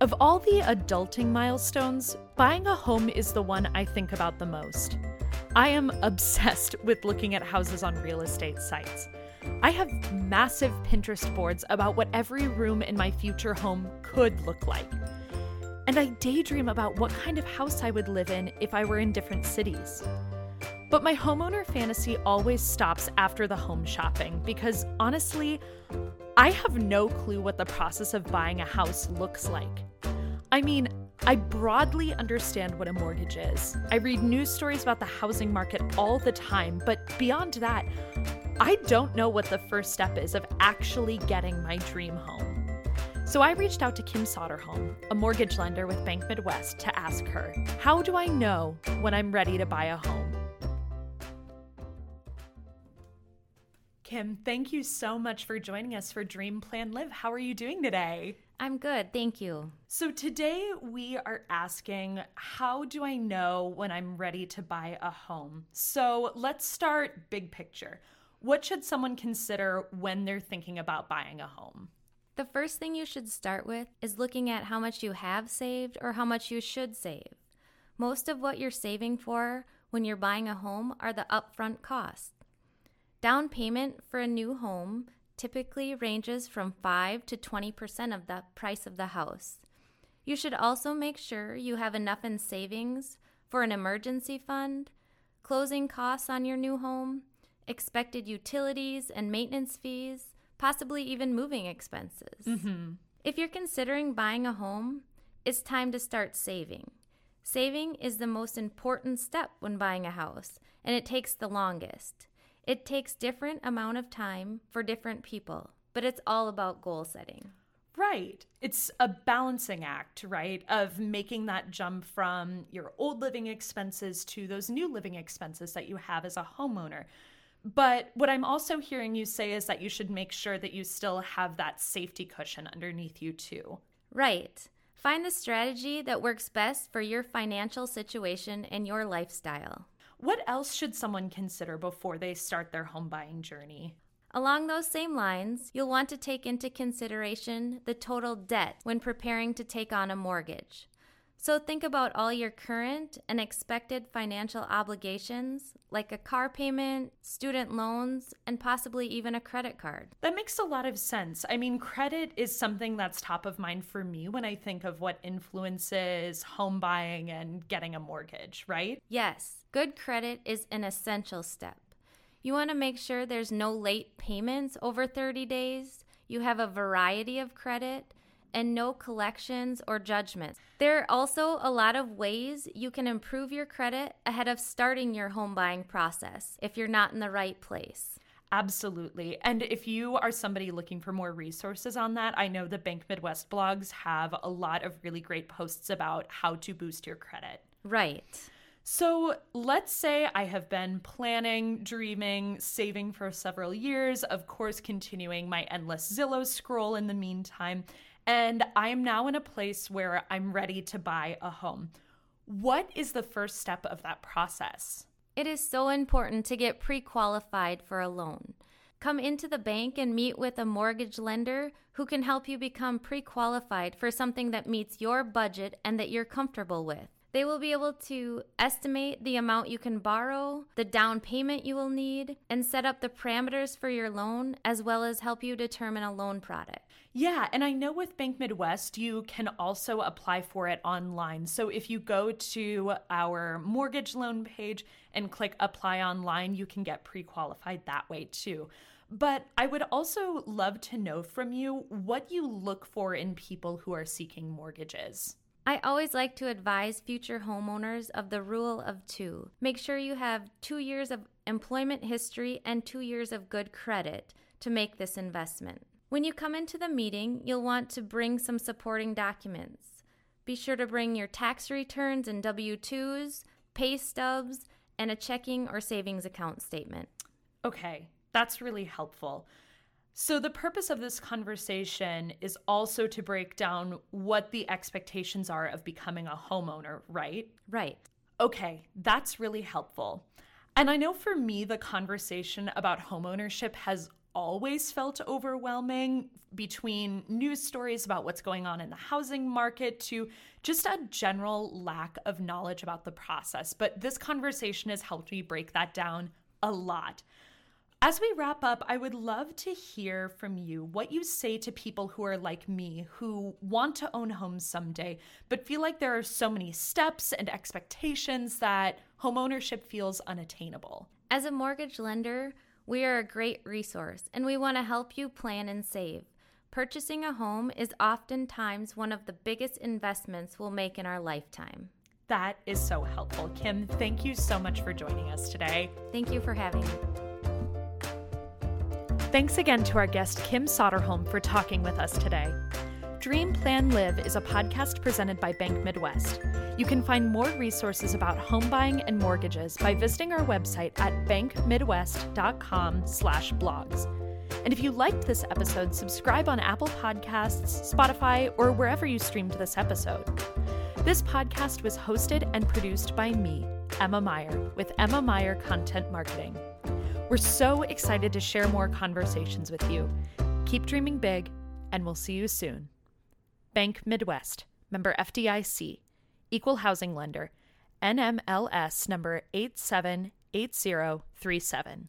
Of all the adulting milestones, buying a home is the one I think about the most. I am obsessed with looking at houses on real estate sites. I have massive Pinterest boards about what every room in my future home could look like. And I daydream about what kind of house I would live in if I were in different cities. But my homeowner fantasy always stops after the home shopping because honestly, I have no clue what the process of buying a house looks like. I mean, I broadly understand what a mortgage is. I read news stories about the housing market all the time, but beyond that, I don't know what the first step is of actually getting my dream home. So I reached out to Kim Soderholm, a mortgage lender with Bank Midwest, to ask her, How do I know when I'm ready to buy a home? Kim, thank you so much for joining us for Dream Plan Live. How are you doing today? I'm good, thank you. So, today we are asking how do I know when I'm ready to buy a home? So, let's start big picture. What should someone consider when they're thinking about buying a home? The first thing you should start with is looking at how much you have saved or how much you should save. Most of what you're saving for when you're buying a home are the upfront costs. Down payment for a new home typically ranges from 5 to 20% of the price of the house. You should also make sure you have enough in savings for an emergency fund, closing costs on your new home, expected utilities and maintenance fees, possibly even moving expenses. Mm-hmm. If you're considering buying a home, it's time to start saving. Saving is the most important step when buying a house, and it takes the longest. It takes different amount of time for different people, but it's all about goal setting. Right. It's a balancing act, right? Of making that jump from your old living expenses to those new living expenses that you have as a homeowner. But what I'm also hearing you say is that you should make sure that you still have that safety cushion underneath you, too. Right. Find the strategy that works best for your financial situation and your lifestyle. What else should someone consider before they start their home buying journey? Along those same lines, you'll want to take into consideration the total debt when preparing to take on a mortgage. So think about all your current and expected financial obligations, like a car payment, student loans, and possibly even a credit card. That makes a lot of sense. I mean, credit is something that's top of mind for me when I think of what influences home buying and getting a mortgage, right? Yes, good credit is an essential step. You want to make sure there's no late payments over 30 days, you have a variety of credit and no collections or judgments. There are also a lot of ways you can improve your credit ahead of starting your home buying process if you're not in the right place. Absolutely. And if you are somebody looking for more resources on that, I know the Bank Midwest blogs have a lot of really great posts about how to boost your credit. Right. So let's say I have been planning, dreaming, saving for several years, of course, continuing my endless Zillow scroll in the meantime. And I am now in a place where I'm ready to buy a home. What is the first step of that process? It is so important to get pre qualified for a loan. Come into the bank and meet with a mortgage lender who can help you become pre qualified for something that meets your budget and that you're comfortable with. They will be able to estimate the amount you can borrow, the down payment you will need, and set up the parameters for your loan, as well as help you determine a loan product. Yeah, and I know with Bank Midwest, you can also apply for it online. So if you go to our mortgage loan page and click apply online, you can get pre qualified that way too. But I would also love to know from you what you look for in people who are seeking mortgages. I always like to advise future homeowners of the rule of two. Make sure you have two years of employment history and two years of good credit to make this investment. When you come into the meeting, you'll want to bring some supporting documents. Be sure to bring your tax returns and W 2s, pay stubs, and a checking or savings account statement. Okay, that's really helpful. So, the purpose of this conversation is also to break down what the expectations are of becoming a homeowner, right? Right. Okay, that's really helpful. And I know for me, the conversation about homeownership has always felt overwhelming between news stories about what's going on in the housing market to just a general lack of knowledge about the process. But this conversation has helped me break that down a lot. As we wrap up, I would love to hear from you what you say to people who are like me, who want to own homes someday, but feel like there are so many steps and expectations that homeownership feels unattainable. As a mortgage lender, we are a great resource and we want to help you plan and save. Purchasing a home is oftentimes one of the biggest investments we'll make in our lifetime. That is so helpful. Kim, thank you so much for joining us today. Thank you for having me. Thanks again to our guest, Kim Soderholm, for talking with us today. Dream Plan Live is a podcast presented by Bank Midwest. You can find more resources about home buying and mortgages by visiting our website at bankmidwest.com/blogs. And if you liked this episode, subscribe on Apple Podcasts, Spotify, or wherever you streamed this episode. This podcast was hosted and produced by me, Emma Meyer, with Emma Meyer Content Marketing. We're so excited to share more conversations with you. Keep dreaming big, and we'll see you soon. Bank Midwest, member FDIC, equal housing lender, NMLS number 878037.